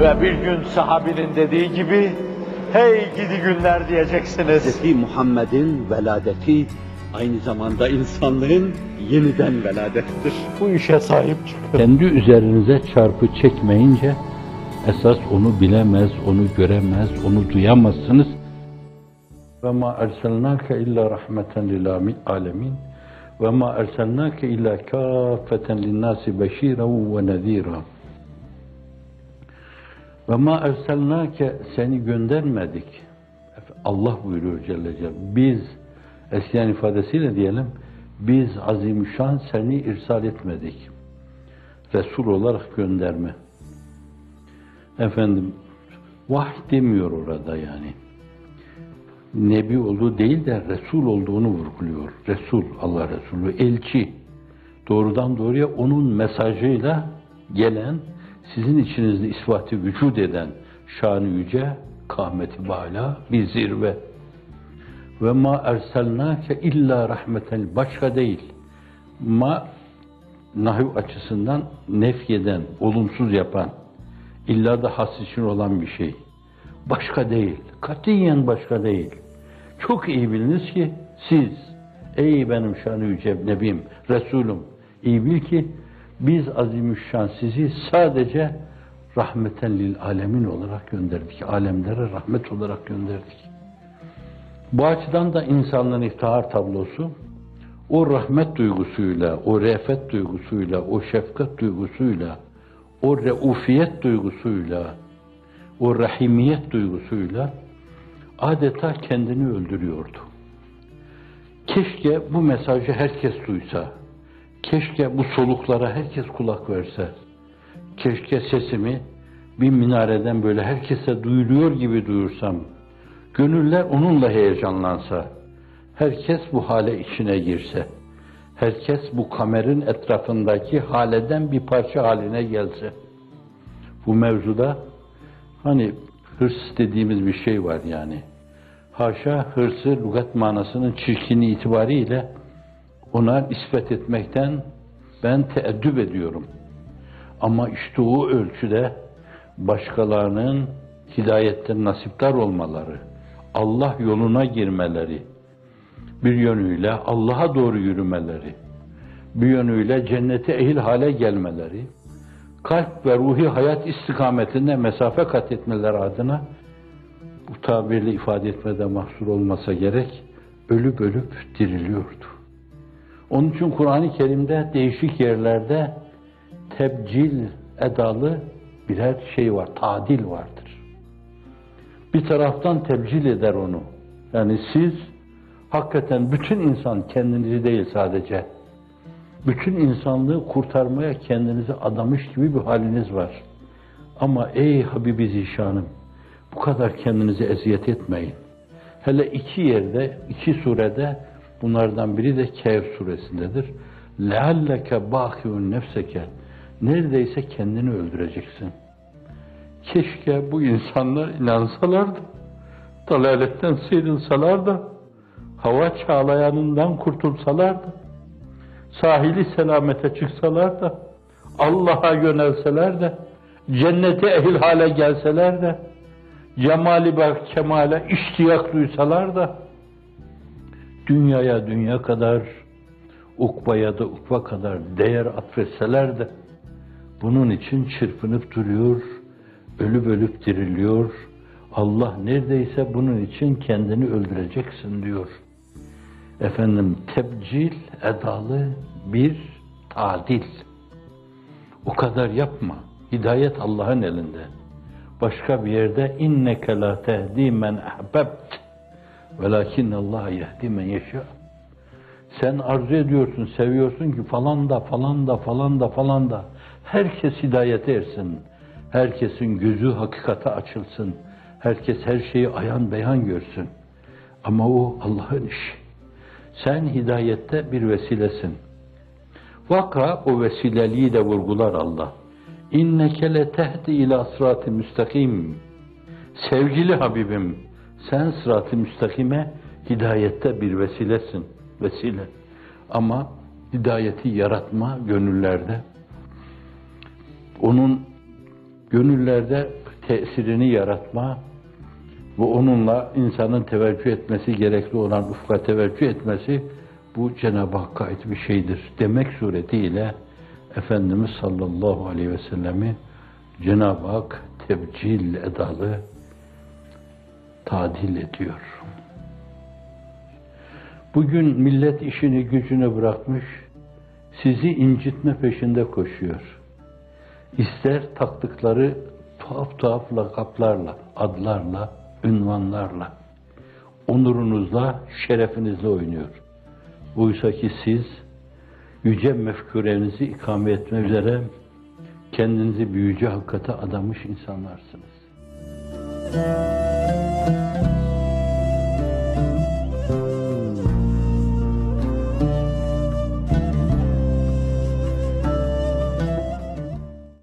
Ve bir gün sahabinin dediği gibi, hey gidi günler diyeceksiniz. Hz. Muhammed'in veladeti aynı zamanda insanlığın yeniden veladettir. Bu işe sahip çıkın. Kendi üzerinize çarpı çekmeyince esas onu bilemez, onu göremez, onu duyamazsınız. Ve ma erselnake illa rahmeten lil alemin ve ma erselnake illa kâfeten linnâsi beşîren ve nezîrâ. Ve ma erselnake seni göndermedik. Allah buyuruyor Celle Celle. Biz eskiyen ifadesiyle diyelim biz azimüşşan seni irsal etmedik. Resul olarak gönderme. Efendim vahiy demiyor orada yani. Nebi olduğu değil de Resul olduğunu vurguluyor. Resul, Allah Resulü, elçi. Doğrudan doğruya onun mesajıyla gelen, sizin içinizde isvatı vücut eden şanı yüce, kâmeti bâlâ bir zirve. Ve ma erselnâke illa rahmeten başka değil. Ma nahiv açısından nefyeden, olumsuz yapan, illa da has için olan bir şey. Başka değil, katiyen başka değil. Çok iyi biliniz ki siz, ey benim şanı yüce nebim, Resulüm, iyi bil ki biz azimüşşan sizi sadece rahmeten lil alemin olarak gönderdik. Alemlere rahmet olarak gönderdik. Bu açıdan da insanlığın iftihar tablosu o rahmet duygusuyla, o re'fet duygusuyla, o şefkat duygusuyla, o reufiyet duygusuyla, o rahimiyet duygusuyla adeta kendini öldürüyordu. Keşke bu mesajı herkes duysa, keşke bu soluklara herkes kulak verse, keşke sesimi bir minareden böyle herkese duyuluyor gibi duyursam, gönüller onunla heyecanlansa, herkes bu hale içine girse, herkes bu kamerin etrafındaki haleden bir parça haline gelse, bu mevzuda hani hırs dediğimiz bir şey var yani. Haşa hırsı lügat manasının çirkini itibariyle ona nispet etmekten ben teeddüp ediyorum. Ama işte o ölçüde başkalarının hidayetten nasiptar olmaları, Allah yoluna girmeleri, bir yönüyle Allah'a doğru yürümeleri, bir yönüyle cennete ehil hale gelmeleri, kalp ve ruhi hayat istikametinde mesafe kat etmeleri adına bu tabirle ifade etmede mahsur olmasa gerek, ölüp ölüp diriliyordu. Onun için Kur'an-ı Kerim'de değişik yerlerde tebcil edalı birer şey var, tadil vardır. Bir taraftan tebcil eder onu. Yani siz hakikaten bütün insan kendinizi değil sadece, bütün insanlığı kurtarmaya kendinizi adamış gibi bir haliniz var. Ama ey Habibi Zişanım, bu kadar kendinizi eziyet etmeyin. Hele iki yerde, iki surede bunlardan biri de Kehf suresindedir. لَعَلَّكَ بَاخِيُنْ nefseke Neredeyse kendini öldüreceksin. Keşke bu insanlar inansalardı, dalaletten sıyrılsalar da, hava çağlayanından kurtulsalar da, sahili selamete çıksalar da, Allah'a yönelseler de, cennete ehil hale gelseler de, cemali ve kemale iştiyak duysalar da, dünyaya dünya kadar, ukbaya da ukba kadar değer atfetseler de, bunun için çırpınıp duruyor, ölüp ölüp diriliyor. Allah neredeyse bunun için kendini öldüreceksin diyor. Efendim tebcil edalı bir tadil. O kadar yapma. Hidayet Allah'ın elinde. Başka bir yerde inneke la tehdi men ahbebt velakin Allah yehdi men yeşâ. Sen arzu ediyorsun, seviyorsun ki falan da falan da falan da falan da herkes hidayete ersin. Herkesin gözü hakikate açılsın. Herkes her şeyi ayan beyan görsün. Ama o Allah'ın işi. Sen hidayette bir vesilesin. Vaka o vesileliği de vurgular Allah. İnneke le tehdi ila sırat-ı müstakim. Sevgili Habibim, sen sırat-ı müstakime hidayette bir vesilesin. Vesile. Ama hidayeti yaratma gönüllerde. Onun gönüllerde tesirini yaratma ve onunla insanın teveccüh etmesi gerekli olan ufka teveccüh etmesi bu Cenab-ı Hakk'a ait bir şeydir demek suretiyle Efendimiz sallallahu aleyhi ve sellemi Cenab-ı Hak tebcil edalı tadil ediyor. Bugün millet işini gücünü bırakmış, sizi incitme peşinde koşuyor. İster taktıkları tuhaf tuhaf lakaplarla, adlarla, ünvanlarla, onurunuzla, şerefinizle oynuyor. Oysa ki siz yüce mefkurenizi ikame etme üzere kendinizi büyücü hakikate adamış insanlarsınız.